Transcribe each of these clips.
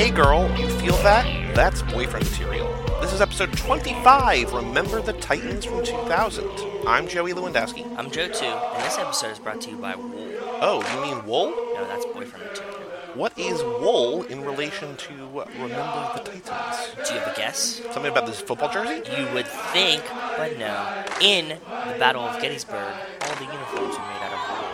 Hey girl, you feel that? That's boyfriend material. This is episode 25, Remember the Titans from 2000. I'm Joey Lewandowski. I'm Joe too, and this episode is brought to you by Wool. Oh, you mean wool? No, that's boyfriend material. What is wool in relation to uh, Remember the Titans? Do you have a guess? Something about this football jersey? You would think, but no. In the Battle of Gettysburg, all the uniforms were made out of wool.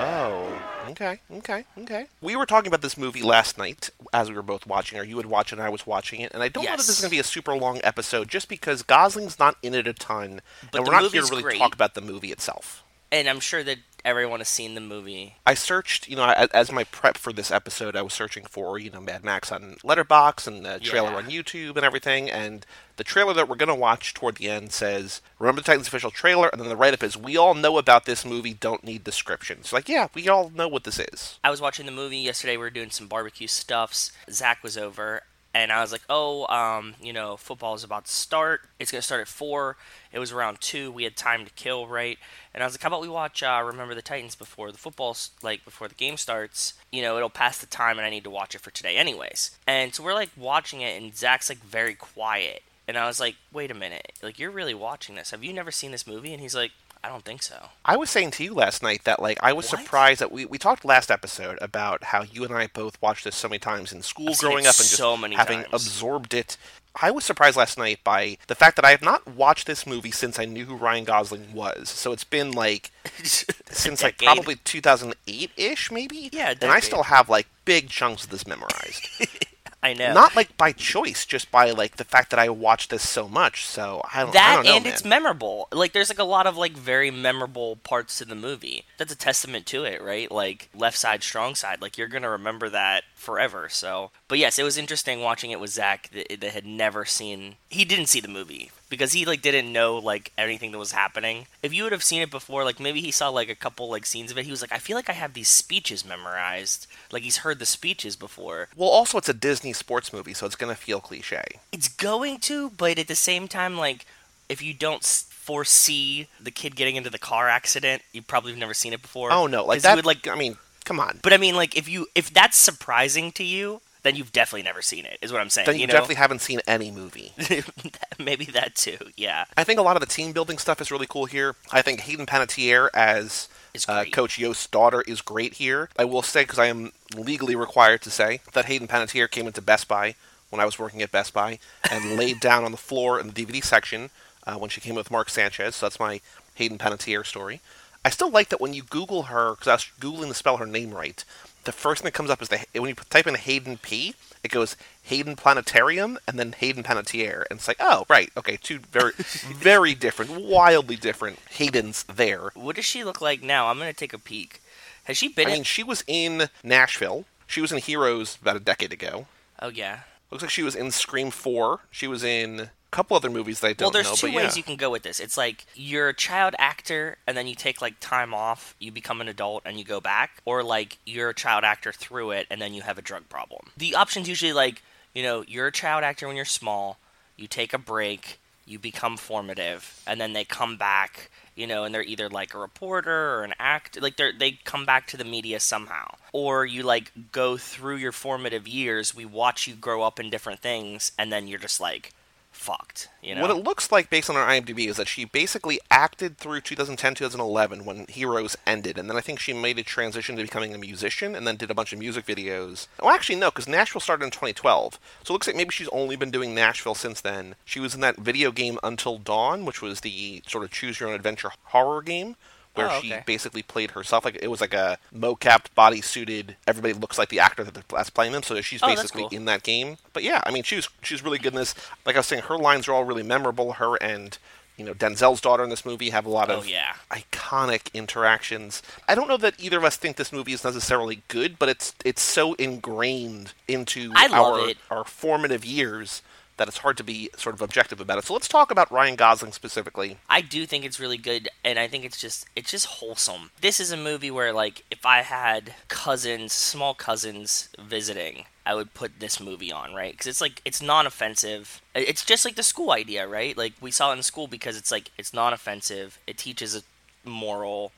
Oh, okay, okay, okay. We were talking about this movie last night as we were both watching, or you would watch it and I was watching it, and I don't know that this is going to be a super long episode just because Gosling's not in it a ton, But and we're not here to really great. talk about the movie itself. And I'm sure that everyone has seen the movie. I searched, you know, as, as my prep for this episode, I was searching for, you know, Mad Max on Letterboxd and the trailer Yeah. on YouTube and everything. And the trailer that we're going to watch toward the end says, Remember the Titans official trailer. And then the write up is, We all know about this movie, don't need description. It's like, yeah, we all know what this is. I was watching the movie yesterday. We were doing some barbecue stuffs. Zach was over, and I was like, "Oh, um, you know, football is about to start. It's gonna start at four. It was around two. We had time to kill, right?" And I was like, "How about we watch uh, Remember the Titans before the football's like before the game starts? You know, it'll pass the time, and I need to watch it for today, anyways." And so we're like watching it, and Zach's like very quiet, and I was like, "Wait a minute, like you're really watching this? Have you never seen this movie?" And he's like, "I don't think so." I was saying to you last night that, like, I was What? surprised that we, we talked last episode about how you and I both watched this so many times in school I've growing up and just so many having times. absorbed it. I was surprised last night by the fact that I have not watched this movie since I knew who Ryan Gosling was. So it's been like since like probably 2008 ish, maybe. Yeah, and I still have like big chunks of this memorized. I know. Not like by choice, just by like the fact that I watched this so much. So I don't. I that don't know, and man. it's memorable like there's like a lot of like very memorable parts to the movie that's a testament to it right like left side strong side like you're gonna remember that forever so but yes it was interesting watching it with zach that, that had never seen he didn't see the movie because he like didn't know like anything that was happening if you would have seen it before like maybe he saw like a couple like scenes of it he was like i feel like i have these speeches memorized like he's heard the speeches before well, also it's a Disney sports movie, so it's gonna feel cliche. it's going to, but at the same time, like if you don't s- foresee the kid getting into the car accident, you probably have never seen it before. Oh no, like that. Would like, I mean, come on. but I mean, like if you if that's surprising to you, then you've definitely never seen it. Is what I'm saying. Then you, know? definitely haven't seen any movie. maybe that too. Yeah, I think a lot of the team building stuff is really cool here. I think Hayden Panettiere as uh. Coach Yost's daughter is great here. I will say, because I am legally required to say, that Hayden Panettiere came into Best Buy when I was working at Best Buy and laid down on the floor in the DVD section uh, when she came with Mark Sanchez. So that's my Hayden Panettiere story. I still like that when you Google her, because I was Googling to spell her name right, the first thing that comes up is the when you type in Hayden P, it goes Hayden Planetarium and then Hayden Panettiere, and it's like, oh, right, okay, two very, very different, wildly different Haydens there. what does she look like now? I'm gonna take a peek. Has she been? I in... mean, she was in Nashville. She was in Heroes about a decade ago. oh yeah. Looks like she was in Scream Four. She was in couple other movies that I don't well, there's know. two but ways yeah. you can go with this. It's like you're a child actor and then you take like time off, you become an adult and you go back, or like you're a child actor through it and then you have a drug problem. The options usually like, you know, you're a child actor when you're small, you take a break, you become formative, and then they come back, you know, and they're either like a reporter or an actor, like they they come back to the media somehow. Or you like go through your formative years, we watch you grow up in different things and then you're just like fucked, you know. What it looks like based on her IMDb is that she basically acted through 2010, 2011 when Heroes ended, and then I think she made a transition to becoming a musician, and then did a bunch of music videos. Well, actually, no, because Nashville started in 2012, so it looks like maybe she's only been doing Nashville since then. She was in that video game Until Dawn, which was the sort of choose your own adventure horror game. Where Oh, she basically played herself, like it was like a mocapped, body-suited. Everybody looks like the actor that- that's playing them, so she's Oh, basically cool. in that game. But yeah, I mean, she's she's really good in this. Like I was saying, her lines are all really memorable. Her and you know Denzel's daughter in this movie have a lot Oh, of yeah. iconic interactions. I don't know that either of us think this movie is necessarily good, but it's it's so ingrained into I our our formative years that it's hard to be sort of objective about it. So let's talk about Ryan Gosling specifically. I do think it's really good, and I think it's just it's just wholesome. This is a movie where like if I had cousins, small cousins visiting, I would put this movie on, right? Because it's like it's non-offensive. It's just like the school idea, right? Like we saw it in school because it's like it's non-offensive. It teaches a moral.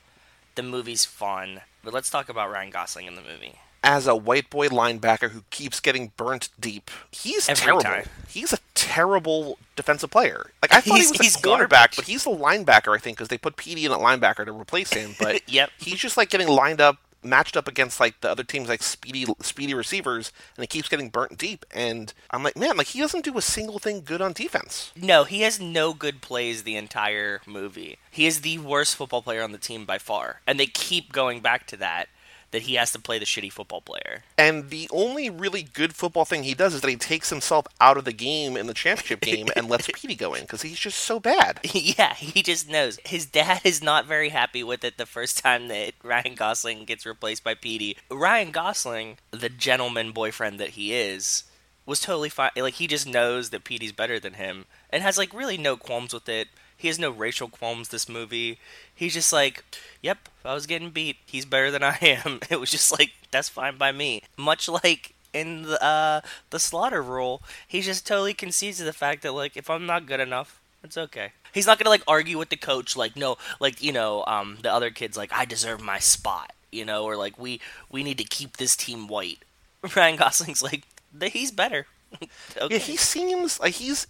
The movie's fun, but let's talk about Ryan Gosling in the movie. As a white boy linebacker who keeps getting burnt deep, he's Every terrible. time. He's a terrible defensive player. Like I thought He's- he was a cornerback, garbage. but he's the linebacker. I think because they put Petey in at linebacker to replace him. But Yep. he's just like getting lined up, matched up against like the other teams, like speedy, speedy receivers, and he keeps getting burnt deep. And I'm like, man, like he doesn't do a single thing good on defense. No, he has no good plays the entire movie. He is the worst football player on the team by far. And they keep going back to that that he has to play the shitty football player. And the only really good football thing he does is that he takes himself out of the game in the championship game and lets Petey go in because he's just so bad. yeah, he just knows. His dad is not very happy with it the first time that Ryan Gosling gets replaced by Petey. Ryan Gosling, the gentleman boyfriend that he is, was totally fine. Like he just knows that Petey's better than him and has like really no qualms with it. He has no racial qualms this movie. He's just like, "Yep, I was getting beat, he's better than I am." It was just like, "That's fine by me." Much like in the uh, the slaughter rule, he just totally concedes to the fact that like if I'm not good enough, it's okay. He's not gonna like argue with the coach like no, like you know, um, the other kids like I deserve my spot, you know, or like we we need to keep this team white. Ryan Gosling's like he's better. okay. Yeah, he seems like he's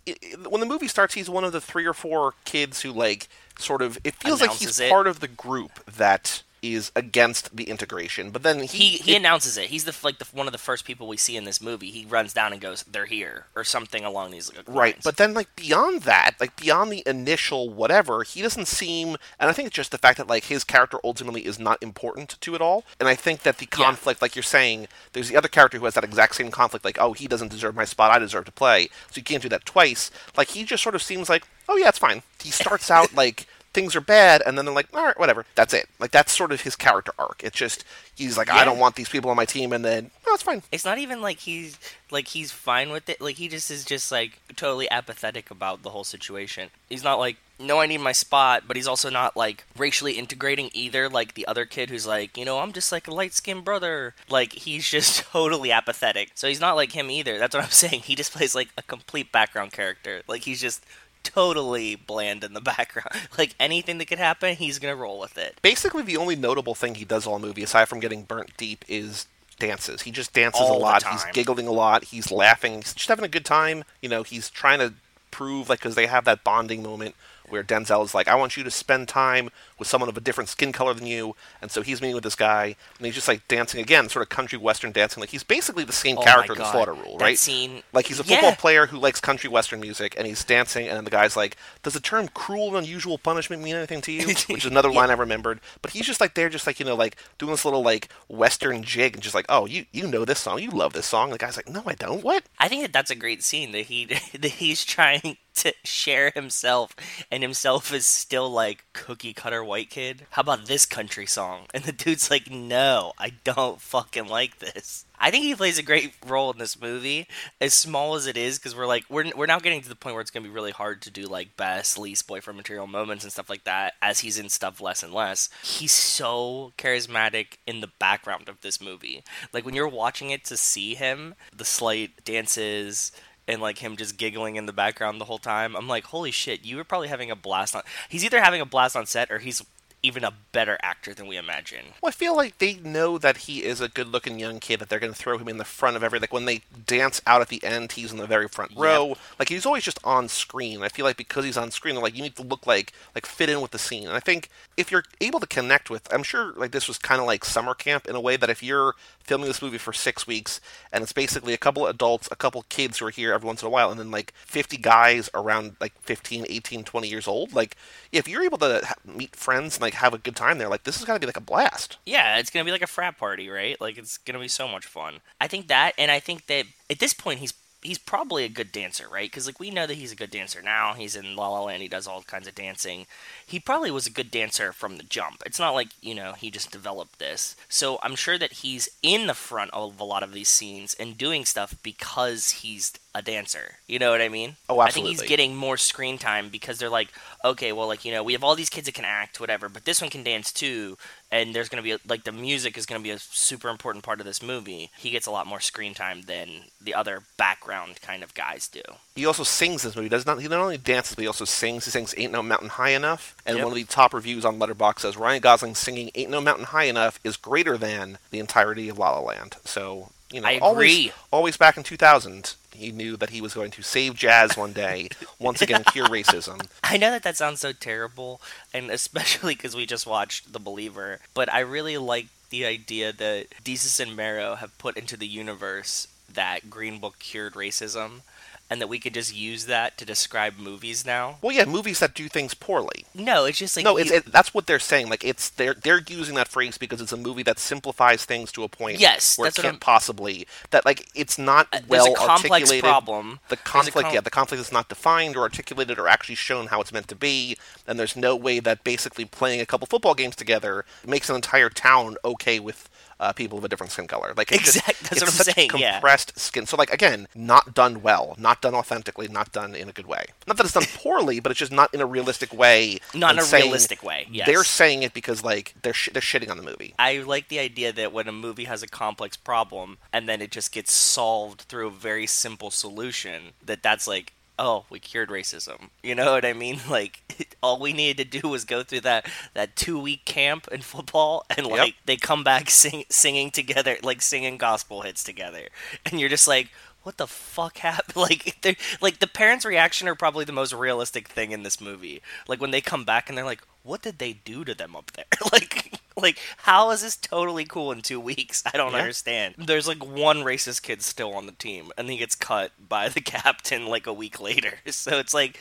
when the movie starts, he's one of the three or four kids who like sort of. It feels like he's it. part of the group that is against the integration, but then he he he it- announces it. He's the like the one of the first people we see in this movie. He runs down and goes, "They're here," or something along these lines. Right, but then like beyond that, like beyond the initial whatever, he doesn't seem and I think it's just the fact that like his character ultimately is not important to it all. And I think that the Yeah. conflict, like you're saying, there's the other character who has that exact same conflict, like, oh, he doesn't deserve my spot, I deserve to play. So you can't do that twice. Like he just sort of seems like, oh yeah, it's fine. He starts out like things are bad and then they're like, all right, whatever. That's it. Like that's sort of his character arc. It's just he's like, I don't want these people on my team and then oh it's fine. it's not even like he's like he's fine with it. Like he just is just like totally apathetic about the whole situation. He's not like, no, I need my spot, but he's also not like racially integrating either. Like the other kid who's like, you know, I'm just like a light skinned brother. Like he's just totally apathetic. So he's not like him either. That's what I'm saying. He just plays like a complete background character. Like he's just totally bland in the background. Like anything that could happen, he's gonna roll with it. basically the only notable thing he does all movie, aside from getting burnt deep, is dances. He just dances All a lot. He's giggling a lot. He's laughing. He's just having a good time. You know, he's trying to prove like because they have that bonding moment where Denzel is like, "I want you to spend time with someone of a different skin color than you," and so he's meeting with this guy, and he's just like dancing again, sort of country western dancing. Like he's basically the same Oh character in the Slaughter Rule, That right? scene- Like he's a football Yeah. player who likes country western music, and he's dancing, and then the guy's like, "Does the term cruel and unusual punishment mean anything to you?" Which is another line I remembered. But he's just like there, just like you know, like doing this little like western jig, and just like, "Oh, you you know this song, you love this song." And the guy's like, "No, I don't. What?" I think that that's a great scene that he that he's trying to share himself, and himself is still like cookie cutter white kid. How about this country song? And the dude's like, "No, I don't fucking like this." I think he plays a great role in this movie, as small as it is, because we're like we're we're now getting to the point where it's gonna be really hard to do like best least boyfriend material moments and stuff like that as he's in stuff less and less. He's so charismatic in the background of this movie. Like when you're watching it to see him, the slight dances and like him just giggling in the background the whole time. I'm like, holy shit, you were probably having a blast on. He's either having a blast on set or he's even a better actor than we imagine. Well, I feel like they know that he is a good-looking young kid. That they're going to throw him in the front of every like when they dance out at the end, he's in the very front row. Like he's always just on screen. I feel like because he's on screen, they're like you need to look like like fit in with the scene. And I think if you're able to connect with, I'm sure like this was kind of like summer camp in a way that if you're filming this movie for six weeks and it's basically a couple of adults, a couple kids who are here every once in a while, and then like 50 guys around like 15, 18, 20 years old, like if you're able to meet friends and like have a good time there, like this is gonna be like a blast. Yeah, it's gonna be like a frat party, right? Like it's gonna be so much fun. I think that, and I think that at this point he's he's probably a good dancer, right? Because like we know that he's a good dancer now. He's in La La Land. He does all kinds of dancing. He probably was a good dancer from the jump. It's not like you know he just developed this. So I'm sure that he's in the front of a lot of these scenes and doing stuff because he's a dancer. You know what I mean? Oh, absolutely. I think he's getting more screen time because they're like, okay, well, like you know, we have all these kids that can act, whatever, but this one can dance too, and there's gonna be like the music is gonna be a super important part of this movie. He gets a lot more screen time than the other background kind of guys do. He also sings this movie. Does not he not only dances, but he also sings. He sings "Ain't No Mountain High Enough," and Yep. one of the top reviews on Letterboxd says Ryan Gosling singing "Ain't No Mountain High Enough" is greater than the entirety of La La Land. So you know, I always, agree. always back in 2000, he knew that he was going to save jazz one day, once again cure racism. I know that that sounds so terrible, and especially because we just watched The Believer, but I really like the idea that Desus and Mero have put into the universe that Green Book cured racism, and that we could just use that to describe movies now. Well, yeah, movies that do things poorly. No, it's just like no, it's, you- it, that's what they're saying. Like it's they're they're using that phrase because it's a movie that simplifies things to a point Yes, where that's it can't I'm- possibly that like it's not uh, there's well a complex articulated. problem. The conflict, com- yeah, the conflict is not defined or articulated or actually shown how it's meant to be, and there's no way that basically playing a couple football games together makes an entire town okay with uh, people of a different skin color. Like it's just- that's what I'm saying, yeah. Compressed skin. So like again, not done well, not done authentically, not done in a good way. Not that it's done poorly, but it's just not in a realistic way. Not in a saying- realistic way, yes. They're saying it because like they're sh- they're shitting on the movie. I like the idea that when a movie has a complex problem and then it just gets solved through a very simple solution, that that's like, oh, we cured racism. You know what I mean? Like, all we needed to do was go through that that two week camp in football, and Yep. like they come back sing, singing together, like singing gospel hits together, and you're just like. What the fuck happened? Like, like the parents' reaction are probably the most realistic thing in this movie. Like when they come back and they're like, "What did they do to them up there?" like, like how is this totally cool in two weeks? I don't Yeah. understand. There's like one racist kid still on the team, and he gets cut by the captain like a week later. So it's like,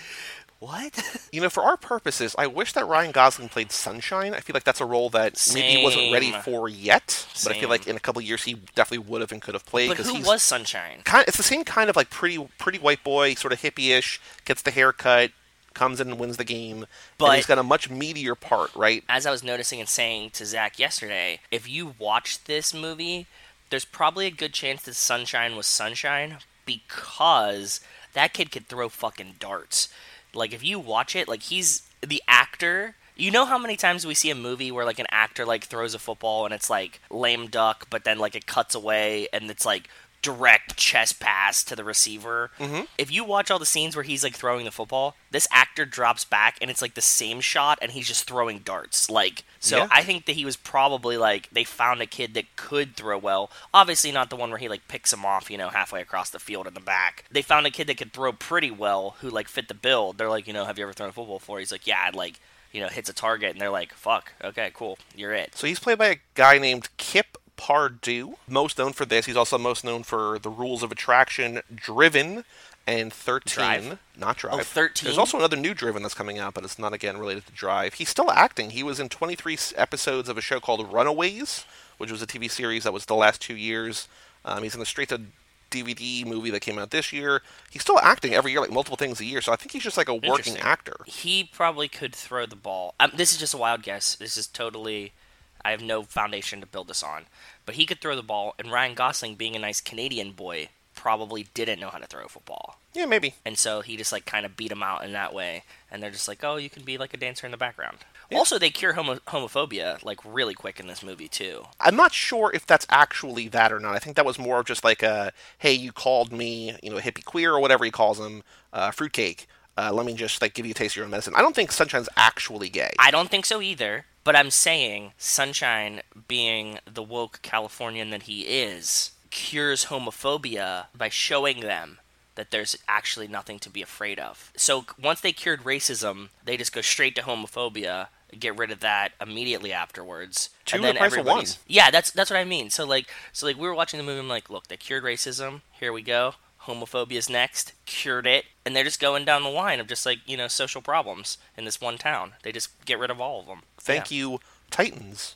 what? You know, for our purposes, I wish that Ryan Gosling played Sunshine. I feel like that's a role that maybe he wasn't ready for yet, but I feel like in a couple of years he definitely would have and could have played but because who was Sunshine? kind. It's the same kind of like pretty pretty white boy, sort of hippie-ish, gets the haircut, comes in and wins the game, But- he's got a much meatier part, right? As I was noticing and saying to Zach yesterday, if you watch this movie, there's probably a good chance that Sunshine was Sunshine because that kid could throw fucking darts. Like if you watch it, like he's the actor. You know how many times we see a movie where like an actor like throws a football and it's like lame duck, but then like it cuts away and it's like direct chest pass to the receiver. Mm-hmm. If you watch all the scenes where he's like throwing the football, this actor drops back and it's like the same shot and he's just throwing darts. Like so Yeah. I think that he was probably like they found a kid that could throw well. Obviously not the one where he like picks him off, you know, halfway across the field in the back. They found a kid that could throw pretty well who like fit the bill. They're like, you know, have you ever thrown a football before? He's like, yeah, I'd like you know, hits a target and they're like, fuck, okay, cool, you're it. So he's played by a guy named Kip Pardue. Most known for this, he's also most known for The Rules of Attraction, Driven, and 13. Drive? Not Drive. Oh, 13? There's also another new Driven that's coming out, but it's not, again, related to Drive. He's still acting. He was in 23 episodes of a show called Runaways, which was a TV series that was the last two years. Um, he's in the straight to DVD movie that came out this year. He's still acting every year, like multiple things a year. So I think he's just like a working actor. He probably could throw the ball. Um, this is just a wild guess. This is totally. I have no foundation to build this on. But he could throw the ball, and Ryan Gosling, being a nice Canadian boy, probably didn't know how to throw a football. Yeah, maybe. And so he just like kind of beat him out in that way. And they're just like, oh, you can be like a dancer in the background. Also, they cure homo- homophobia like really quick in this movie too. I'm not sure if that's actually that or not. I think that was more of just like a, hey, you called me, you know, a hippie queer or whatever he calls them, uh, fruitcake. Uh, let me just like give you a taste of your own medicine. I don't think Sunshine's actually gay. I don't think so either. But I'm saying Sunshine, being the woke Californian that he is, cures homophobia by showing them that there's actually nothing to be afraid of. So once they cured racism, they just go straight to homophobia, get rid of that immediately afterwards. Two and then the everybody's. Yeah, that's that's what I mean. So like so like we were watching the movie I'm like, look, they cured racism. Here we go. Homophobia's next. Cured it. And they're just going down the line of just like, you know, social problems in this one town. They just get rid of all of them. Thank you, Titans,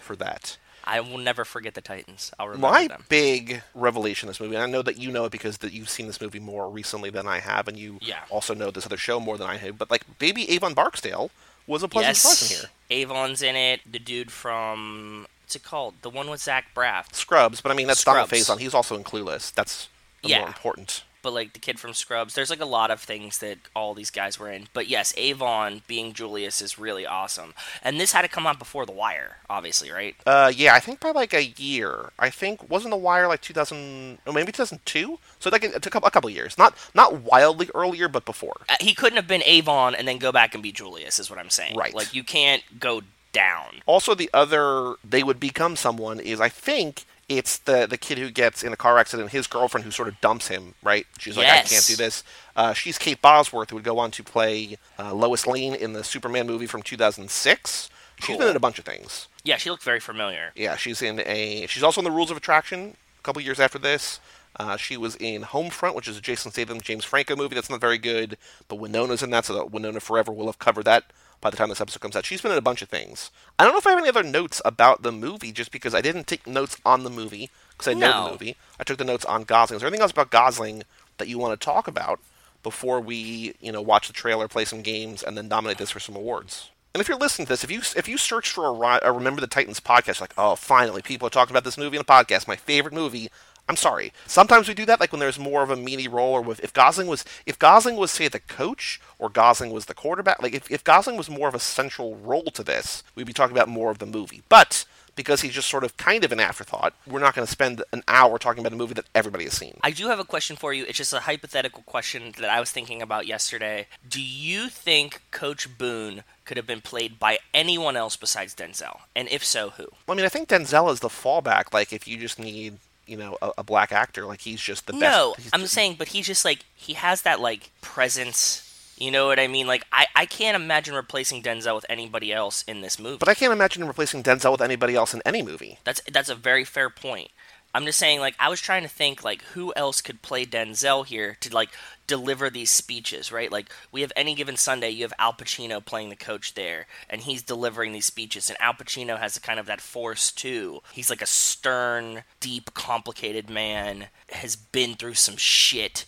for that. I will never forget the Titans. I'll remember My them. big revelation in this movie, and I know that you know it because that you've seen this movie more recently than I have, and you Yeah. also know this other show more than I have. But like, baby Avon Barksdale was a pleasant in here. Avon's in it. The dude from what's it called? The one with Zach Braff. Scrubs, but I mean that's Donald. Faison. He's also in Clueless. That's Yeah. more important. but like the kid from Scrubs. There's like a lot of things that all these guys were in. But yes, Avon being Julius is really awesome. And this had to come out before The Wire, obviously, right? Uh, yeah, I think by like a year. I think wasn't The Wire like 2000, or maybe 2002. So like it took a couple years. Not not wildly earlier, but before. Uh, he couldn't have been Avon and then go back and be Julius, is what I'm saying. Right. Like you can't go down. Also, the other they would become someone is I think it's the the kid who gets in a car accident. His girlfriend who sort of dumps him. Right? She's like, I can't do this. Uh, she's Kate Bosworth, who would go on to play uh, Lois Lane in the Superman movie from 2006. She's been in a bunch of things. Yeah, she looked very familiar. Yeah, she's in a. She's also in the Rules of Attraction. A couple years after this, uh, she was in Homefront, which is a Jason Statham, James Franco movie. That's not very good, but Winona's in that, so that Winona Forever will have covered that by the time this episode comes out. She's been in a bunch of things. I don't know if I have any other notes about the movie, just because I didn't take notes on the movie because I know No. the movie. I took the notes on Gosling. Is there anything else about Gosling that you want to talk about before we, you know, watch the trailer, play some games, and then nominate this for some awards? And if you're listening to this, if you if you search for a, a uh, Remember the Titans podcast, like, oh, finally, people are talking about this movie in a podcast, my favorite movie. I'm sorry. Sometimes we do that, like when there's more of a meaty role, or with, if Gosling was if Gosling was say the coach, or Gosling was the quarterback. Like if, if Gosling was more of a central role to this, we'd be talking about more of the movie. But because he's just sort of kind of an afterthought, we're not going to spend an hour talking about a movie that everybody has seen. I do have a question for you. It's just a hypothetical question that I was thinking about yesterday. Do you think Coach Boone could have been played by anyone else besides Denzel? And if so, who? Well, I mean, I think Denzel is the fallback. Like if you just need, you know, a, a black actor, like he's just the best. No, I'm saying, but he's just like he has that like presence. You know what I mean? Like I, I can't imagine replacing Denzel with anybody else in this movie. But I can't imagine replacing Denzel with anybody else in any movie. That's that's a very fair point. I'm just saying, like, I was trying to think, like, who else could play Denzel here to, like, deliver these speeches, right? Like, we have any given Sunday, you have Al Pacino playing the coach there, and he's delivering these speeches, and Al Pacino has a kind of that force, too. He's like a stern, deep, complicated man, has been through some shit,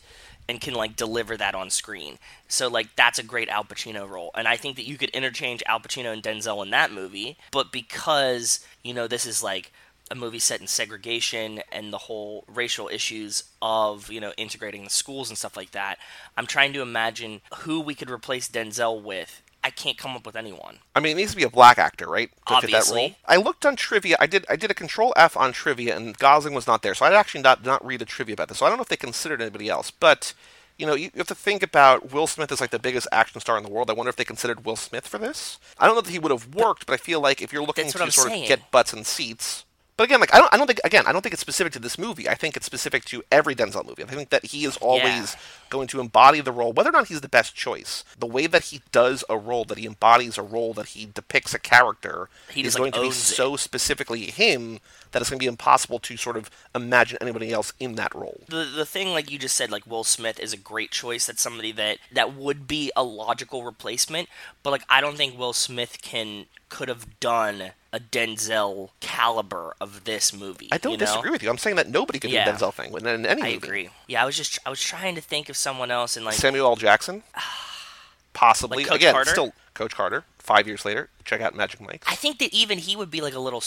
and can, like, deliver that on screen. So, like, that's a great Al Pacino role. And I think that you could interchange Al Pacino and Denzel in that movie, but because, you know, this is, like, a movie set in segregation and the whole racial issues of you know integrating the schools and stuff like that i'm trying to imagine who we could replace denzel with i can't come up with anyone I mean, it needs to be a black actor, right? To fit that Obviously. role. I looked on trivia. I did. I did a Control F on trivia, and Gosling was not there. So I actually not not read the trivia about this. So I don't know if they considered anybody else. But you know, you you have to think about Will Smith is like the biggest action star in the world. I wonder if they considered Will Smith for this. I don't know that he would have worked, but I feel like if you're looking to I'm sort saying. of get butts and seats. But again, like I don't, I don't think again, I don't think it's specific to this movie. I think it's specific to every Denzel movie. I think that he is always going to embody the role, whether or not he's the best choice. The way that he does a role, that he embodies a role, that he depicts a character, He is going like, to be it. so specifically him that it's going to be impossible to sort of imagine anybody else in that role. the the thing like you just said like Will Smith is a great choice that's somebody that that would be a logical replacement but like I don't think Will Smith can could have done a Denzel caliber of this movie I don't you know? disagree with you. I'm saying that nobody could Yeah. do a Denzel thing in, any I movie. I agree yeah I was just I was trying to think of someone else and like Samuel L. Jackson, possibly. Like Again, Carter? still Coach Carter. Five years later, check out Magic Mike. I think that even he would be like a little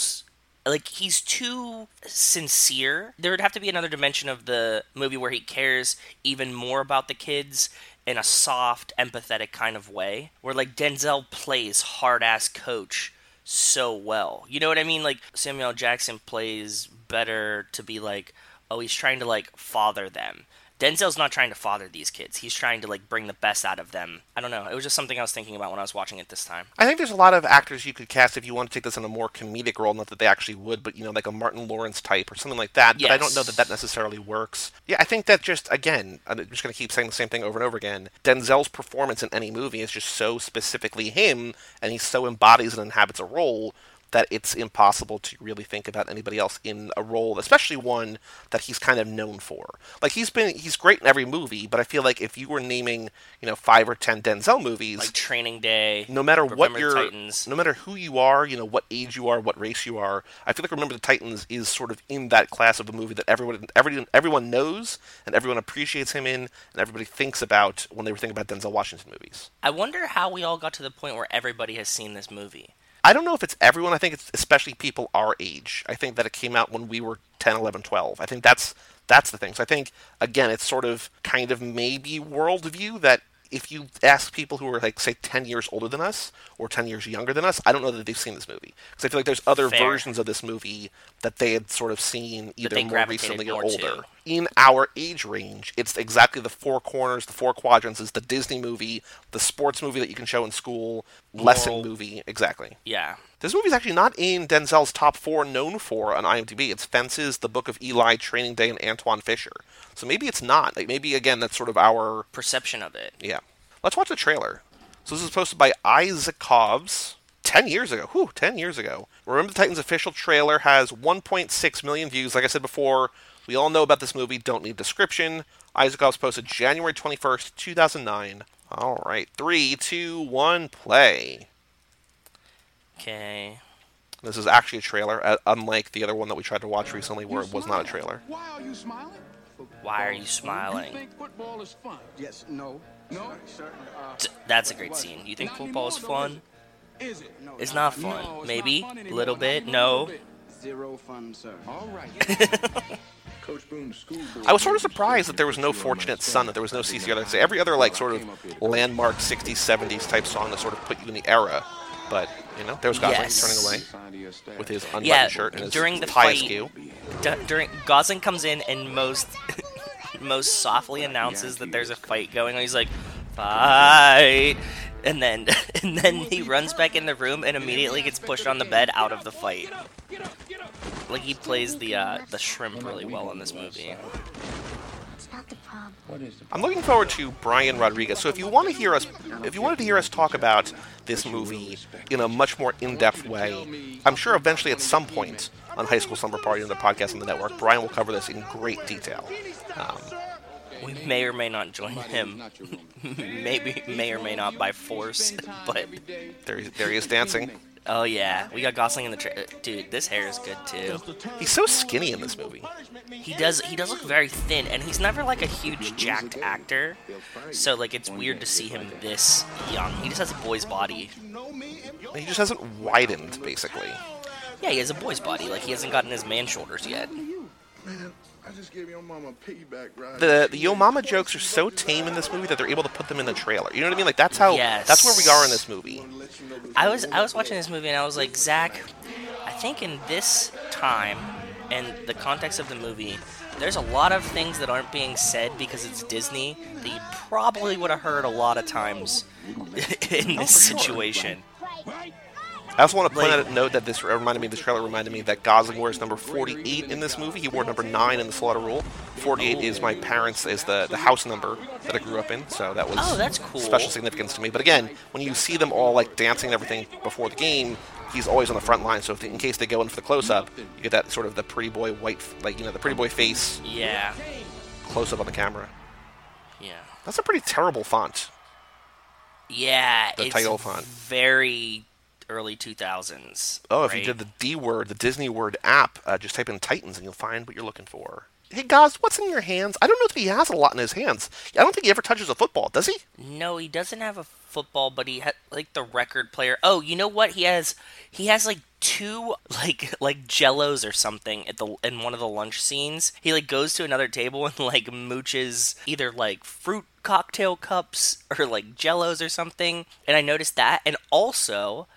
like he's too sincere. There would have to be another dimension of the movie where he cares even more about the kids in a soft, empathetic kind of way. Where like Denzel plays hard ass coach so well. You know what I mean? Like Samuel Jackson plays better to be like, oh, he's trying to like father them. Denzel's not trying to father these kids. He's trying to like bring the best out of them. I don't know. It was just something I was thinking about when I was watching it this time. I think there's a lot of actors you could cast if you want to take this in a more comedic role. Not that they actually would, but you know, like a Martin Lawrence type or something like that. But I don't know that that necessarily works. Yeah, I think that just again, I'm just going to keep saying the same thing over and over again. Denzel's performance in any movie is just so specifically him, and he so embodies and inhabits a role that it's impossible to really think about anybody else in a role, especially one that he's kind of known for. Like he's been, he's great in every movie, but I feel like if you were naming, you know, five or ten Denzel movies, Like Training Day. no matter what Remember your Titans. no matter who you are, you know what age you are, what race you are. I feel like Remember the Titans is sort of in that class of a movie that everyone everyone everyone knows and everyone appreciates him in, and everybody thinks about when they were thinking about Denzel Washington movies. I wonder how we all got to the point where everybody has seen this movie. I don't know if it's everyone. I think it's especially people our age. I think that it came out when we were 10, 11, 12. I think that's that's the thing. So I think again, it's sort of kind of maybe worldview that if you ask people who are like say 10 years older than us or 10 years younger than us i don't know that they've seen this movie because i feel like there's other Fair. versions of this movie that they had sort of seen either more recently or older to. in our age range it's exactly the four corners the four quadrants is the disney movie the sports movie that you can show in school lesson movie exactly Yeah. This movie's actually not in Denzel's top four known for on IMDb. It's Fences, The Book of Eli, Training Day, and Antwone Fisher. So maybe it's not. Like maybe again that's sort of our Perception of it. yeah. Let's watch the trailer. So this is posted by Isaac Cobbs. 10 years ago. Whew, 10 years ago. Remember the Titans official trailer has 1.6 million views. Like I said before, we all know about this movie, don't need description. Isaac Cobbs posted January 21st, 2009. All right. Three, two, one, play. Okay. This is actually a trailer, uh, unlike the other one that we tried to watch recently where it was not a trailer. Why are you smiling? Why are you You smiling? think football is fun? Yes, no. No? Sir, uh, T- That's a great scene. You think Not football is anymore, though, fun? Is it? no. It's not No, fun. it's Maybe a little bit. No. Zero fun, sir. All right. Coach Boone, school I was sort of surprised that there was no put you on Fortunate Son, that there was no stand. CCR. Like, every other like sort of landmark 60s, 70s type song that sort of put you in the era. But you know, there was Gosling Yes. turning away Sign to your staff. with his unbuttoned Yeah, shirt and his during the tie fight- askew. D- during Gosling comes in and most most softly announces that there's a fight going on. He's like, "Fight!" And then and then he runs back in the room and immediately gets pushed on the bed out of the fight. Like he plays the uh, the shrimp really well in this movie. It's not the problem. What is the I'm looking forward to Brian Rodriguez. So if you want to hear us, if you wanted to hear us talk about this movie in a much more in-depth way, I'm sure eventually at some point on High School Slumber Party on the podcast on the network, Brian will cover this in great detail. Um, We may or may not join him. Maybe may or may not by force, but there, he- there he is dancing. Oh yeah, we got Gosling in the tra- dude. This hair is good too. He's so skinny in this movie. He does he does look very thin, and he's never like a huge jacked actor. So like it's weird to see him this young. He just has a boy's body. He just hasn't widened, basically. Yeah, he has a boy's body. Like he hasn't gotten his man shoulders yet. Man, I just gave your mama a piggyback ride. The the Yo Mama jokes are so tame in this movie that they're able to put them in the trailer. You know what I mean? Like that's how Yes. that's where we are in this movie. I was I was watching this movie and I was like, Zach, I think in this time and the context of the movie, there's a lot of things that aren't being said because it's Disney that you probably would have heard a lot of times in this situation. I also want to point out a note that this reminded me, this trailer reminded me that Gosling wears number 48 in this movie. He wore number 9 in the Slaughter Rule. 48 is my parents, is the, the house number that I grew up in, so that was Oh, that's cool. special significance to me. But again, when you see them all like dancing and everything before the game, he's always on the front line. So if, in case they go in for the close up, you get that sort of the pretty boy white, like, you know, the pretty boy face Yeah, close up on the camera. yeah. That's a pretty terrible font. Yeah, The it's title font. very early 2000s. Oh, if you did the D word, the Disney word app, uh, just type in Titans and you'll find what you're looking for. Hey, Gaz, what's in your hands? I don't know that he has a lot in his hands. I don't think he ever touches a football, does he? No, he doesn't have a football, but he had like the record player. Oh, you know what? He has he has like two like like jellos or something at the in one of the lunch scenes. He like goes to another table and like mooches either like fruit cocktail cups or like jellos or something. And I noticed that and also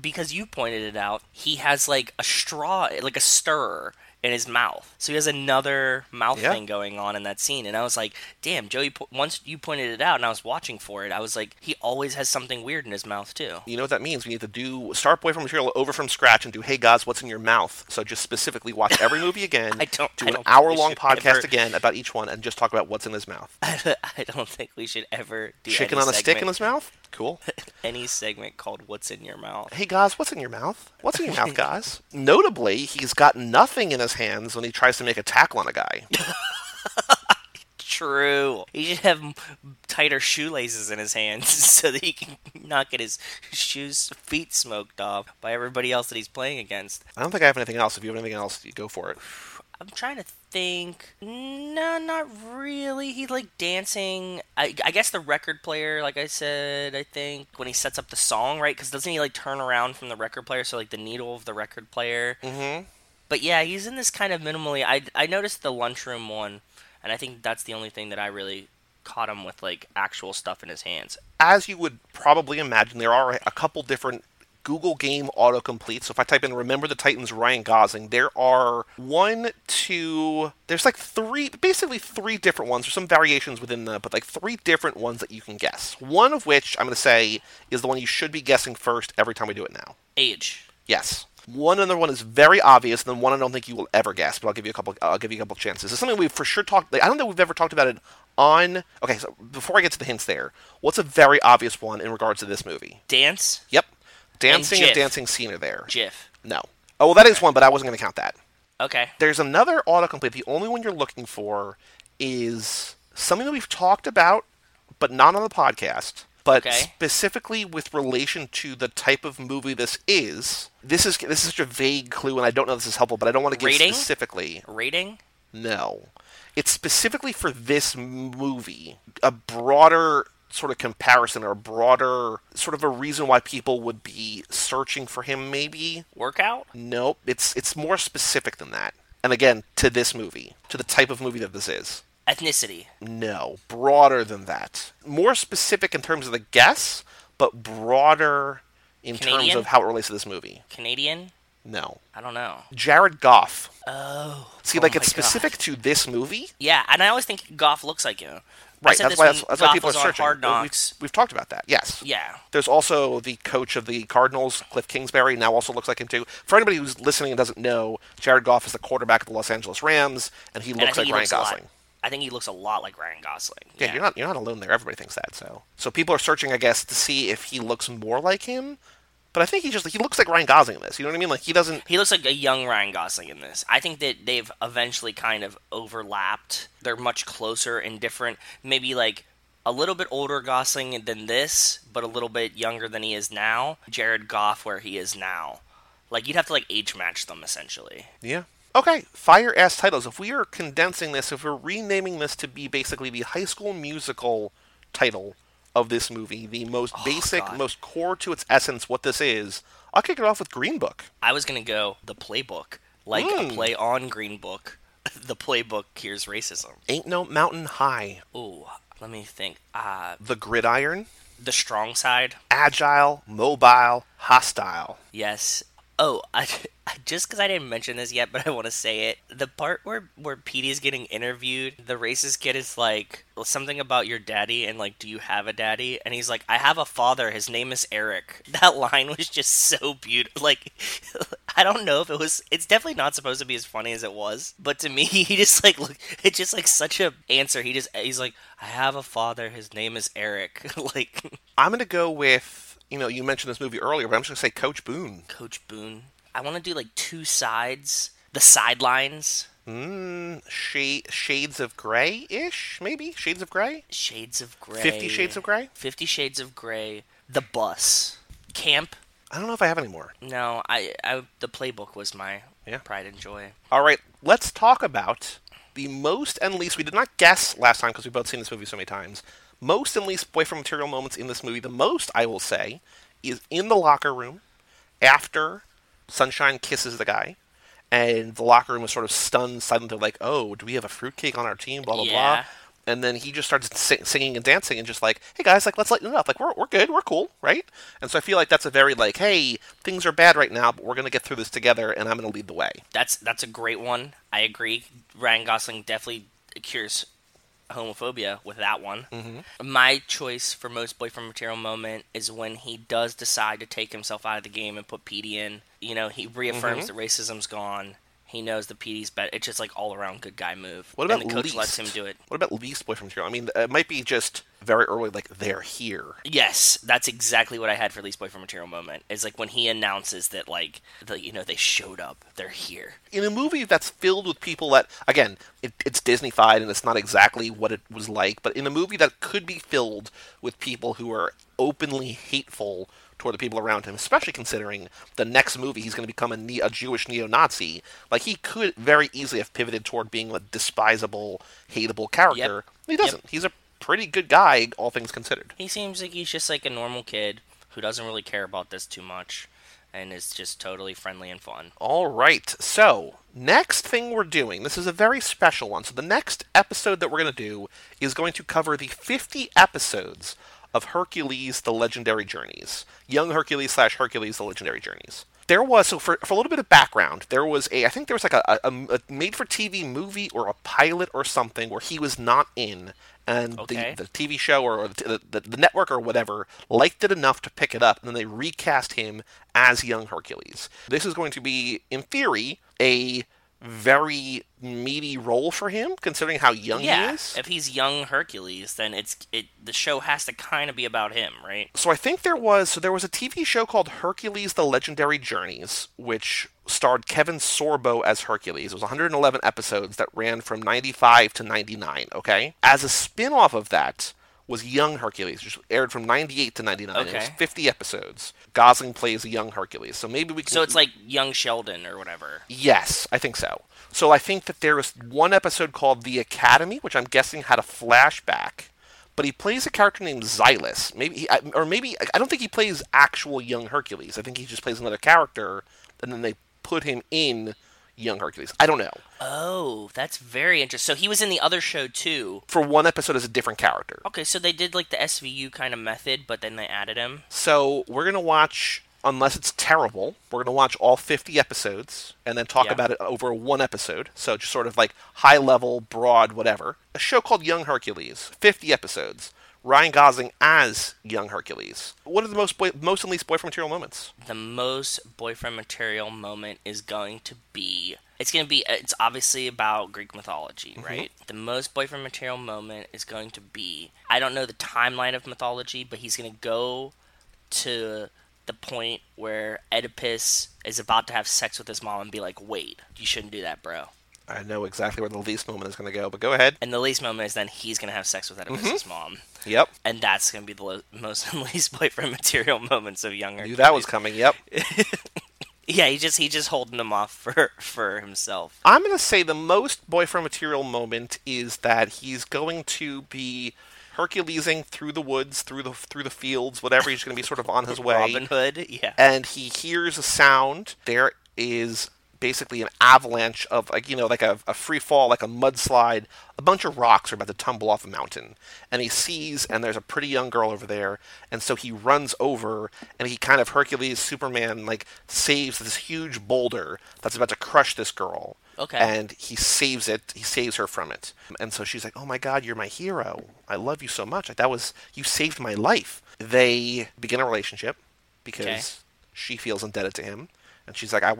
because you pointed it out, he has like a straw, like a stirrer in his mouth. So he has another mouth Yeah. thing going on in that scene. And I was like, damn, Joey, once you pointed it out and I was watching for it, I was like, he always has something weird in his mouth too. You know what that means? We need to do start Boyfriend Material over from scratch and do Hey Gaz, what's in your mouth? So just specifically watch every movie again. I don't- do I an hour long podcast ever- again about each one and just talk about what's in his mouth. I don't think we should ever do Chicken on a stick in his mouth? Cool. any segment called "What's in Your Mouth." Hey guys, what's in your mouth? What's in your mouth, guys? Notably, he's got nothing in his hands when he tries to make a tackle on a guy. True. He should have tighter shoelaces in his hands so that he can not get his shoes feet smoked off by everybody else that he's playing against. I don't think I have anything else. If you have anything else, you go for it. I'm trying to think. No, not really. He like dancing. I, I guess the record player, like I said, I think when he sets up the song, right? Because doesn't he like turn around from the record player? So like the needle of the record player. Mm-hmm. But yeah, he's in this kind of minimally. I I noticed the lunchroom one, and I think that's the only thing that I really caught him with like actual stuff in his hands. As you would probably imagine, there are a couple different Google Game autocomplete. So if I type in "Remember the Titans" Ryan Gosling, there are one, two. There's like three, basically three different ones. There's some variations within the, but like three different ones that you can guess. One of which I'm going to say is the one you should be guessing first every time we do it now. Age. Yes. One other one is very obvious, and then one I don't think you will ever guess. But I'll give you a couple. I'll give you a couple chances. It's something we've for sure talked. Like, I don't think we've ever talked about it on. Okay, so before I get to the hints, there, what's a very obvious one in regards to this movie? Dance. Yep, dancing and, Jif. dancing scene are there. Jif. No. Oh well, that is one, but I wasn't going to count that. Okay. There's another autocomplete. The only one you're looking for is something that we've talked about, but not on the podcast. But Okay. specifically with relation to the type of movie this is, this is this is such a vague clue, and I don't know if this is helpful, but I don't want to give Rating? specifically. Rating. No, it's specifically for this movie. A broader sort of comparison, or broader sort of a reason why people would be searching for him. Maybe Workout. Nope, it's it's more specific than that. And again, to this movie, to the type of movie that this is. Ethnicity. No, broader than that. More specific in terms of the guess, but broader in terms of how it relates to this movie. Canadian. No. I don't know. Jared Goff. Oh. See, Oh like it's specific to this movie. Yeah, and I always think Goff looks like him. Right, that's why that's, that's why people are searching. Hard We've, we've talked about that. Yes. Yeah. There's also the coach of the Cardinals, Cliff Kingsbury, now also looks like him too. For anybody who's listening and doesn't know, Jared Goff is the quarterback of the Los Angeles Rams, and he looks think like he Ryan looks Gosling. I think he looks a lot like Ryan Gosling. Yeah, you're not you're not alone there. Everybody thinks that. So so people are searching, I guess, to see if he looks more like him. But I think he just he looks like Ryan Gosling in this. You know what I mean? Like he doesn't. He looks like a young Ryan Gosling in this. I think that they've eventually kind of overlapped. They're much closer and different. Maybe like a little bit older Gosling than this, but a little bit younger than he is now. Jared Goff, where he is now. Like you'd have to like age match them essentially. Yeah. Okay. Fire ass titles. If we are condensing this, if we're renaming this to be basically the High School Musical title of this movie, the most basic, God. most core to its essence, what this is, I'll kick it off with Green Book. I was gonna go the playbook, like a Mm. play on Green Book. the playbook here's racism. Ain't no mountain high. Ooh, let me think. Uh, The Gridiron. the strong side. Agile, mobile, hostile. Yes. Oh, I, just because I didn't mention this yet, but I want to say it. The part where where Petey is getting interviewed, the racist kid is like something about your daddy, and like, do you have a daddy? And he's like, I have a father. His name is Eric. That line was just so beautiful. Like, I don't know if it was. It's definitely not supposed to be as funny as it was, but to me, he just like look. It's just like such a answer. He just he's like, I have a father. His name is Eric. like, I'm to go with, you know, you mentioned this movie earlier, but I'm just going to say Coach Boone. Coach Boone. I want to do like two sides, the sidelines, Mm, shade, shades of gray ish, maybe? Shades of gray? Shades of Grey. Fifty Shades of Grey? Fifty Shades of Grey. The bus. Camp. I don't know if I have any more. No, I, I the playbook was my Yeah. pride and joy. All right, let's talk about the most and least. We did not guess last time because we've both seen this movie so many times. Most and least boyfriend material moments in this movie. The most, I will say, is in the locker room after Sunshine kisses the guy. And the locker room is sort of stunned, silent. They're like, "Oh, do we have a fruitcake on our team?" Blah blah Yeah. blah. And then he just starts sing- singing and dancing, and just like, "Hey guys, like let's lighten it up. Like we're we're good, we're cool, right?" And so I feel like that's a very like, "Hey, things are bad right now, but we're gonna get through this together, and I'm gonna lead the way." That's that's a great one. I agree. Ryan Gosling definitely cures homophobia with that one. Mm-hmm. My choice for most boyfriend material moment is when he does decide to take himself out of the game and put Petey in. You know, he reaffirms Mm-hmm. that racism's gone. He knows the Petey's better. It's just like all around good guy move. What about and the coach least? lets him do it. What about least boyfriend material? I mean, it might be just very early, like they're here. Yes, that's exactly what I had for least boyfriend material moment. Is like when he announces that like the you know they showed up, they're here. In a movie that's filled with people that, again, it, it's Disneyfied and it's not exactly what it was like, but in a movie that could be filled with people who are openly hateful toward the people around him, especially considering the next movie he's going to become a, ne- a Jewish neo-Nazi. Like he could very easily have pivoted toward being a despisable, hateable character. He doesn't. He's a pretty good guy, all things considered. He seems like he's just like a normal kid who doesn't really care about this too much and is just totally friendly and fun. All right. So, next thing we're doing, this is a very special one. So, the next episode that we're going to do is going to cover the 50 episodes of Hercules The Legendary Journeys. Young Hercules slash Hercules The Legendary Journeys. There was, so for, for a little bit of background, there was a, I think there was like a, a, a made for TV movie or a pilot or something where he was not in. And Okay. the, the TV show or the, the, the network or whatever liked it enough to pick it up, and then they recast him as young Hercules. This is going to be, in theory, a very meaty role for him, considering how young he is. if he's young Hercules, then it's it the show has to kind of be about him, right? So I think there was so there was a TV show called Hercules: The Legendary Journeys, which starred Kevin Sorbo as Hercules. It was 111 episodes that ran from 95 to 99. Okay, as a spin-off of that was Young Hercules, which aired from 98 to 99. It was 50 episodes. Gosling plays a young Hercules, so maybe we can. So it's like young Sheldon or whatever. Yes, I think so. So I think that there was one episode called The Academy, which I'm guessing had a flashback. But he plays a character named Xylus. Maybe, he, or maybe I don't think he plays actual young Hercules. I think he just plays another character, and then they put him in young Hercules. I don't know. Oh, that's very interesting. So he was in the other show too. For one episode as a different character. Okay, so they did like the SVU kind of method, but then they added him. So we're gonna watch, unless it's terrible, we're gonna watch all 50 episodes and then talk Yeah. about it over one episode. So just sort of like high level, broad, whatever. A show called Young Hercules, 50 episodes. Ryan Gosling as young Hercules. What are the most boy- most and least boyfriend material moments? The most boyfriend material moment is going to be. It's going to be. It's obviously about Greek mythology, mm-hmm. right? The most boyfriend material moment is going to be. I don't know the timeline of mythology, but he's going to go to the point where Oedipus is about to have sex with his mom and be like, "Wait, you shouldn't do that, bro." I know exactly where the least moment is going to go, but go ahead. And the least moment is then he's going to have sex with Oedipus's mm-hmm. mom. Yep. And that's going to be the lo- most and least boyfriend material moments of younger. Knew that was coming. Yep. Yeah, he just he just holding them off for for himself. I'm going to say the most boyfriend material moment is that he's going to be Herculesing through the woods, through the through the fields, whatever. He's going to be sort of on his way. Robin Hood, yeah. and he hears a sound. There is basically an avalanche of like you know like a, a free fall like a mudslide. A bunch of rocks are about to tumble off a mountain and he sees and there's a pretty young girl over there and so he runs over and he kind of hercules superman like saves this huge boulder that's about to crush this girl. Okay. and he saves it he saves her from it. And so she's like oh my god you're my hero. I love you so much. That was you saved my life. They begin a relationship because Okay. she feels indebted to him and she's like I,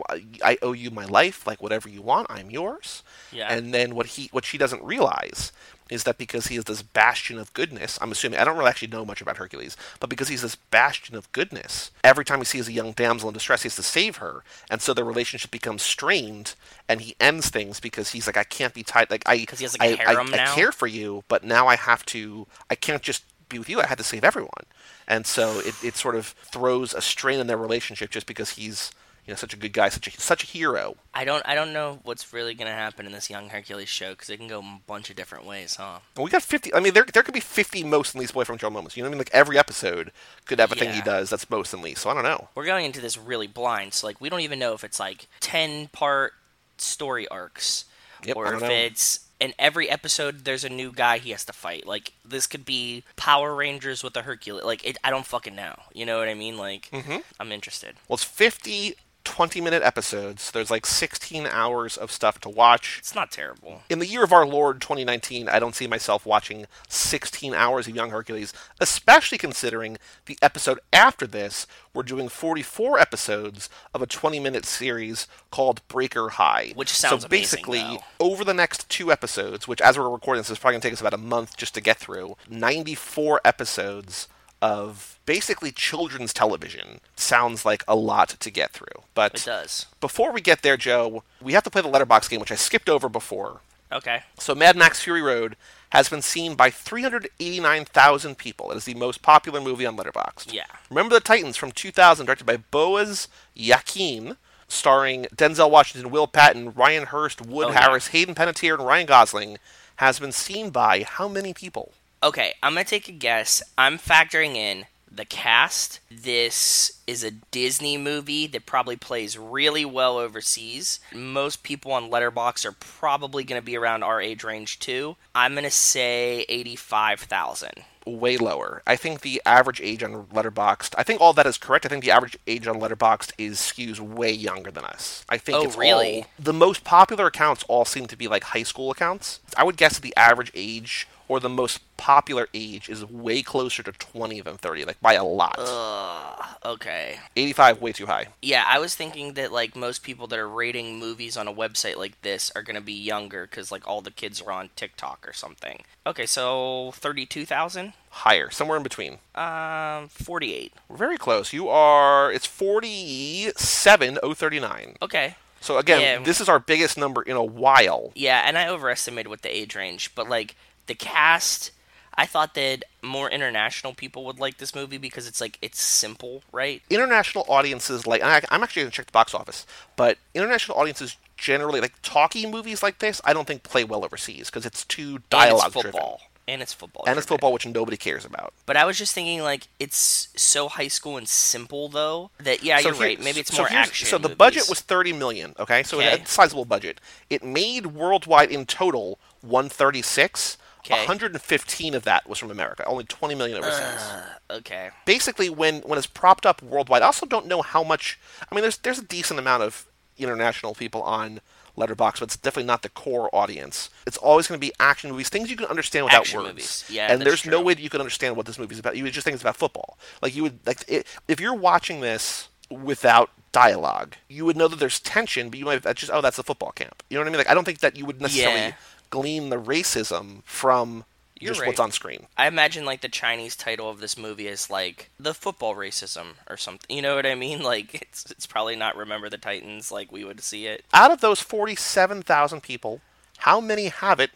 I owe you my life like whatever you want i'm yours Yeah. and then what he what she doesn't realize is that because he is this bastion of goodness i'm assuming i don't really actually know much about hercules but because he's this bastion of goodness every time he sees a young damsel in distress he has to save her and so their relationship becomes strained and he ends things because he's like i can't be tied like i he has, like, I, I- harem I now? care for you but now i have to i can't just be with you i had to save everyone and so it, it sort of throws a strain in their relationship just because he's you know such a good guy such a such a hero I don't I don't know what's really gonna happen in this young Hercules show because it can go a bunch of different ways, huh? And we got 50 i mean there, there could be 50 most and least boyfriend girl moments you know what i mean like every episode could have a thing he does that's most and least so i don't know We're going into this really blind, so like we don't even know if it's like ten part story arcs Yep, or if know. it's in every episode there's a new guy he has to fight. Like this could be Power Rangers with a Hercules. Like it, I don't fucking know. You know what I mean? Like Mm-hmm. I'm interested. well it's 50 20 minute episodes there's like 16 hours of stuff to watch It's not terrible. in the year of our Lord 2019, I don't see myself watching 16 hours of Young Hercules, especially considering the episode after this, we're doing 44 episodes of a 20 minute series called Breaker High. Which sounds So basically, though. over the next two episodes, which as we're recording this is probably going to take us about a month just to get through, 94 episodes of basically children's television sounds like a lot to get through. But It does. before we get there, Joe, we have to play the Letterboxd game, which I skipped over before. Okay. So Mad Max Fury Road has been seen by 389,000 people. It is the most popular movie on Letterboxd. Yeah. Remember the Titans from 2000, directed by Boaz Yakin, starring Denzel Washington, Will Patton, Ryan Hurst, Wood Oh, yeah. Harris, Hayden Panettiere, and Ryan Gosling, has been seen by how many people? Okay, I'm gonna take a guess. I'm factoring in the cast. This is a Disney movie that probably plays really well overseas. Most people on Letterboxd are probably gonna be around our age range too. I'm gonna say eighty-five thousand. Way lower. I think the average age on Letterboxd. I think all that is correct. I think the average age on Letterboxd is skews way younger than us. I think Oh, it's really? all the most popular accounts all seem to be like high school accounts. I would guess that the average age or the most popular age is way closer to 20 than 30, like by a lot. Ugh, Okay. 85 way too high. Yeah, I was thinking that like most people that are rating movies on a website like this are gonna be younger because like all the kids are on TikTok or something. Okay, so thirty-two thousand. Higher, somewhere in between. Um, forty-eight. Very close. You are it's 47039. Okay. So again, Yeah. this is our biggest number in a while. Yeah, and I overestimated with the age range, but like the cast, I thought that more international people would like this movie because it's like it's simple, right? international audiences like I, I'm actually going to check the box office, but international audiences generally like talkie movies like this. I don't think play well overseas because it's too dialogue and it's driven, football. And it's football. and it's football, which nobody cares about. But I was just thinking like it's so high school and simple though that yeah, So you're right. Maybe it's so more action. So the movies. budget was 30 million. Okay, so it had a sizable budget. It made worldwide in total 136. Okay. 115 of that was from America. Only 20 million overseas. Uh, okay. basically when when it's propped up worldwide. I also don't know how much. I mean, there's there's a decent amount of international people on Letterboxd, but it's definitely not the core audience. It's always going to be action movies, things you can understand without Action words. movies. Yeah, and there's no way that you can understand what this movie's about. You would just think it's about football. Like you would like it, if you're watching this without dialogue, you would know that there's tension, but you might that's just oh that's a football camp. You know what I mean? Like I don't think that you would necessarily Yeah. Glean the racism from You're just right. what's on screen. I imagine like the Chinese title of this movie is like the football racism or something. You know what I mean? Like it's it's probably not Remember the Titans like we would see it. out of those 47,000 people, how many have it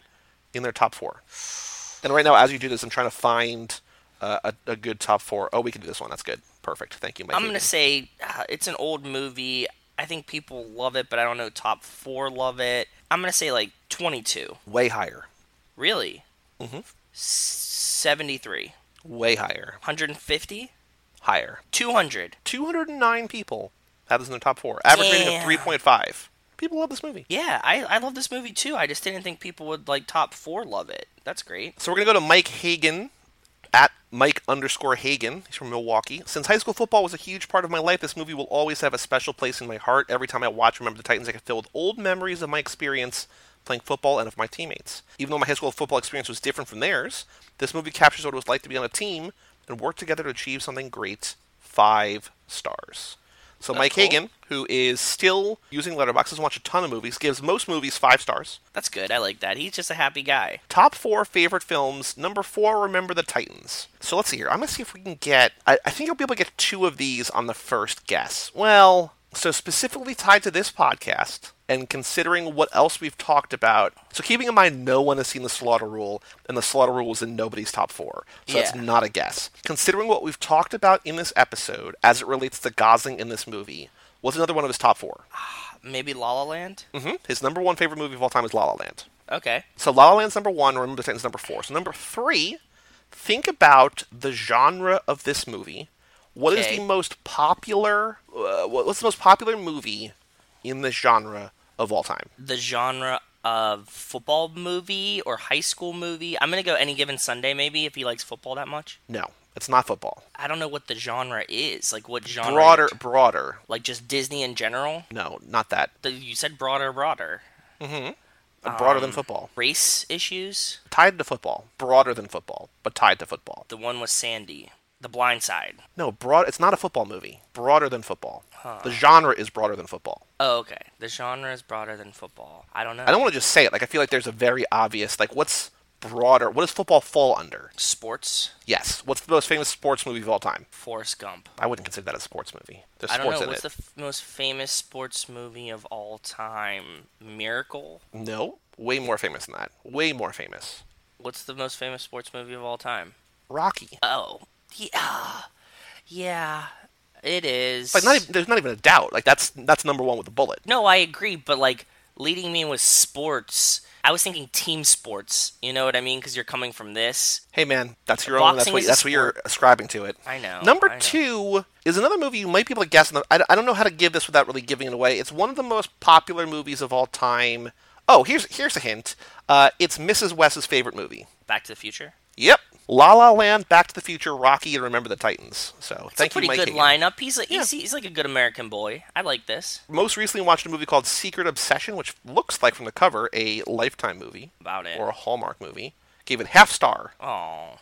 in their top four? And right now, as you do this, I'm trying to find uh, a, a good top four. Oh, we can do this one. That's good. Perfect. Thank you, Mike. I'm gonna say uh, it's an old movie. I think people love it, but I don't know top four love it. I'm gonna say like 22. way higher. Really? Mhm. 73. Way higher. 150. Higher. 200. 209 people have this in their top four. Average rating of 3.5. People love this movie. Yeah, I, I love this movie too. I just didn't think people would like top four love it. That's great. So we're going to go to Mike Hagen at Mike underscore Hagen. He's from Milwaukee. Since high school football was a huge part of my life, this movie will always have a special place in my heart. Every time I watch Remember the Titans, I get filled with old memories of my experience playing football and of my teammates. Even though my high school football experience was different from theirs, this movie captures what it was like to be on a team and work together to achieve something great. Five stars. So Mike cool. Hagen, who is still using Letterboxd, doesn't watch a ton of movies, gives most movies five stars. That's good. I like that. He's just a happy guy. Top four favorite films. Number four, Remember the Titans. So let's see here. I'm going to see if we can get. I, I think you'll be able to get two of these on the first guess. Well, so specifically tied to this podcast, and considering what else we've talked about. So keeping in mind, no one has seen the Slaughter Rule, and the Slaughter Rule was in nobody's top four. So that's not a guess. Considering what we've talked about in this episode as it relates to Gosling in this movie, was another one of his top four. Maybe La La Land. hmm His number one favorite movie of all time is La La Land. Okay. So La La Land's number one, Remember the Titans number four. So number three, think about the genre of this movie. What is Okay. the most popular? Uh, what's the most popular movie in this genre of all time? The genre of football movie or high school movie. I'm gonna go any given Sunday maybe if he likes football that much. No, it's not football. I don't know what the genre is. Like what genre? Broader, broader. Like just Disney in general. No, not that. You said broader, broader. broader than football. Race issues. Tied to football. Broader than football, but tied to football. The one with Sandy. The Blind Side. No, broad. It's not a football movie. Broader than football. The genre is broader than football. Oh, okay. The genre is broader than football. I don't know. I don't want to just say it. Like I feel like there's a very obvious like what's broader. What does football fall under? Sports. Yes. What's the most famous sports movie of all time? Forrest Gump. I wouldn't consider that a sports movie. There's I don't sports know. in What's it. the f- most famous sports movie of all time? Miracle. No, way more famous than that. Way more famous. What's the most famous sports movie of all time? Rocky. Oh, yeah, yeah, it is. Like not even, there's not even a doubt. Like that's that's number one with a bullet. No, I agree, but like leading me with sports, I was thinking team sports. You know what I mean? Because you're coming from this. Hey man, that's your own. That's Boxing what that's what you're ascribing to it. I know, Number I know. two is another movie you might be able to guess. I, I don't know how to give this without really giving it away. It's one of the most popular movies of all time. Oh, here's here's a hint. Uh, it's Mrs. West's favorite movie. Back to the Future. Yep. La La Land, Back to the Future, Rocky, and Remember the Titans. So It's thank a pretty you, Mike good Hagen. lineup. He's like he's, he's like a good American boy. I like this Most recently watched a movie called Secret Obsession, which looks like from the cover a Lifetime movie about it. or a Hallmark movie. Gave it half star. Oh,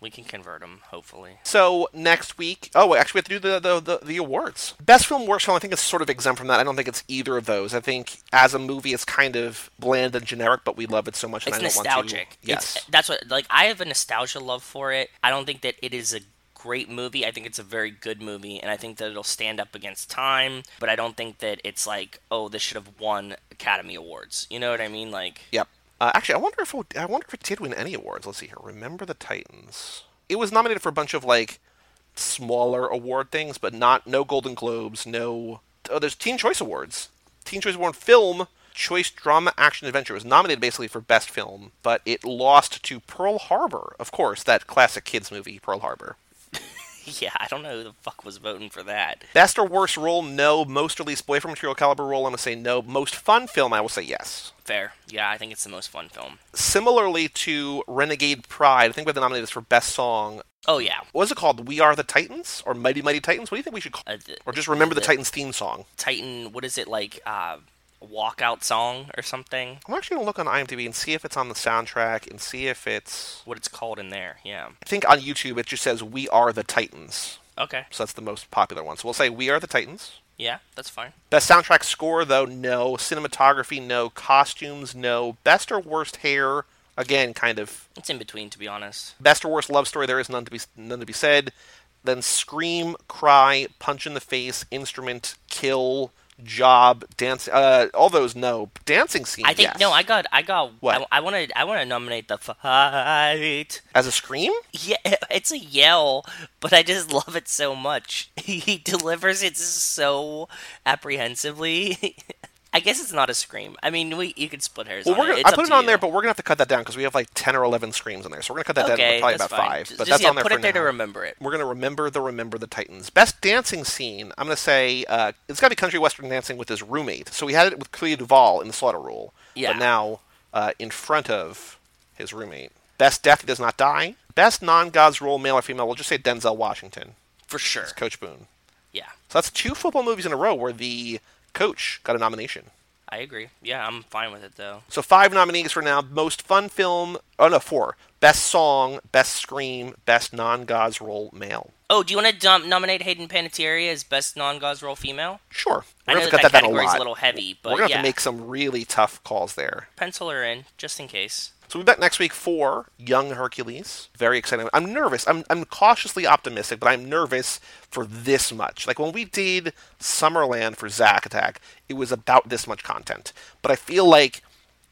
we can convert them hopefully. So next week, oh, wait, actually, we have to do the, the, the, the awards. Best film, worst film. I think it's sort of exempt from that. I don't think it's either of those. I think as a movie, it's kind of bland and generic, but we love it so much, and It's I don't nostalgic. want to. Yes, It's, that's what like I have a nostalgia love for it. I don't think that it is a great movie. I think it's a very good movie, and I think that it'll stand up against time. But I don't think that it's like, oh, this should have won Academy Awards. You know what I mean? Like, Yep. Uh, actually, I wonder if it, I wonder if it did win any awards. Let's see here. Remember the Titans. It was nominated for a bunch of like smaller award things, but not no Golden Globes, no. Oh, there's Teen Choice Awards. Teen Choice Award film, Choice Drama Action Adventure It was nominated basically for Best Film, but it lost to Pearl Harbor. Of course, that classic kids movie, Pearl Harbor. yeah, I don't know who the fuck was voting for that. Best or worst role, no. Most released boyfriend material caliber role, I'm gonna say no. Most fun film, I will say yes. Fair. Yeah, I think it's the most fun film. Similarly to Renegade Pride, I think we have nominate this for best song. Oh yeah, What is it called? We Are the Titans or Mighty Mighty Titans? What do you think we should call Uh, the- Or just remember the the- Titans theme song. Titan. What is it like? Uh, walkout song or something? I'm actually gonna look on IMDb and see if it's on the soundtrack and see if it's. What it's called in there? Yeah. I think on YouTube it just says We Are the Titans. Okay. So that's the most popular one. So we'll say We Are the Titans. Yeah, that's fine. Best soundtrack score, though, no. Cinematography, no. Costumes, no. Best or worst hair, again, kind of. It's in between, to be honest. Best or worst love story, there is none to be none to be said. Then scream, cry, punch in the face, instrument, kill, job, dance. Uh, all those no. Dancing scene. I think yes. no. I got. I got. What? I want to. I want to nominate the fight. as a scream. Yeah, it's a yell, but I just love it so much. He delivers it so apprehensively. I guess it's not a scream. I mean, we you could split hairs. Well, we're gonna, It's I put it on you. there, but we're gonna have to cut that down because we have like ten or eleven screams in there. So we're gonna cut that down okay, to probably about fine. five. Just, But just, that's yeah, on there put for it there now. to remember it. We're gonna remember the remember the Titans. Best dancing scene. I'm gonna say uh, it's gotta be country western dancing with his roommate. So we had it with Clea Duvall in the Slaughter Rule, Yeah. but now uh, in front of his roommate. Best death he does not die. Best non-gods role, male or female. We'll just say Denzel Washington, For sure. Coach Boone. Yeah, So that's two football movies in a row where the coach got a nomination. I agree. Yeah, I'm fine with it though. So five nominees for now. Most fun film. Oh no, four. Best song, best scream, best non-gods role male. Oh, do you want to dom- nominate Hayden Panettiere as best non-gauze role female? Sure. I We're know gonna have that, that that a category's lot. a little heavy, but We're gonna yeah, have to make some really tough calls there. pencil her in just in case. So we'll be back next week for Young Hercules. Very exciting. I'm nervous. I'm, I'm cautiously optimistic, but I'm nervous for this much. Like when we did Summerland for Zack Attack, it was about this much content. But I feel like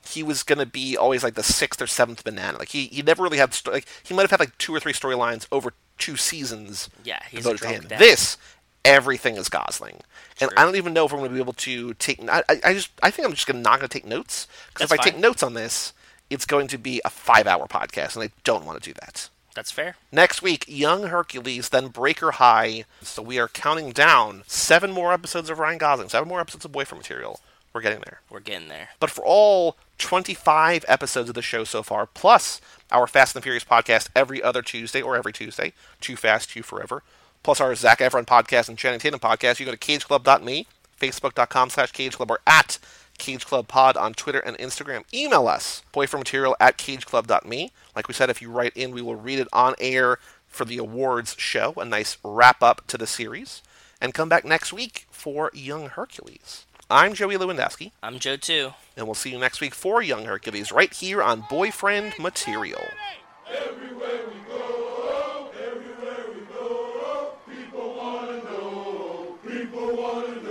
he was going to be always like the sixth or seventh banana. Like he, he never really had, sto- like he might have had like two or three storylines over two seasons. Yeah, he's devoted to him. This, everything is Gosling. And True. I don't even know if I'm going to be able to take. I, I just I think I'm just gonna, not going to take notes because if I take notes on this, it's going to be a five-hour podcast, and I don't want to do that. That's fair. Next week, Young Hercules, then Breaker High. So we are counting down seven more episodes of Ryan Gosling, seven more episodes of Boyfriend Material. We're getting there. We're getting there. But for all 25 episodes of the show so far, plus our Fast and the Furious podcast every other Tuesday or every Tuesday, Too Fast, Too Forever, plus our Zac Efron podcast and Channing Tatum podcast, you go to cageclub.me, facebook.com slash cageclub, or at cageclubpod on Twitter and Instagram. Email us, boyfriendmaterial at cageclub.me. Like we said, if you write in, we will read it on air for the awards show, a nice wrap up to the series. And come back next week for Young Hercules. I'm Joey Lewandowski, I'm Joe too. and we'll see you next week for Young Hercules right here on Boyfriend Material. Mighty, mighty Titans.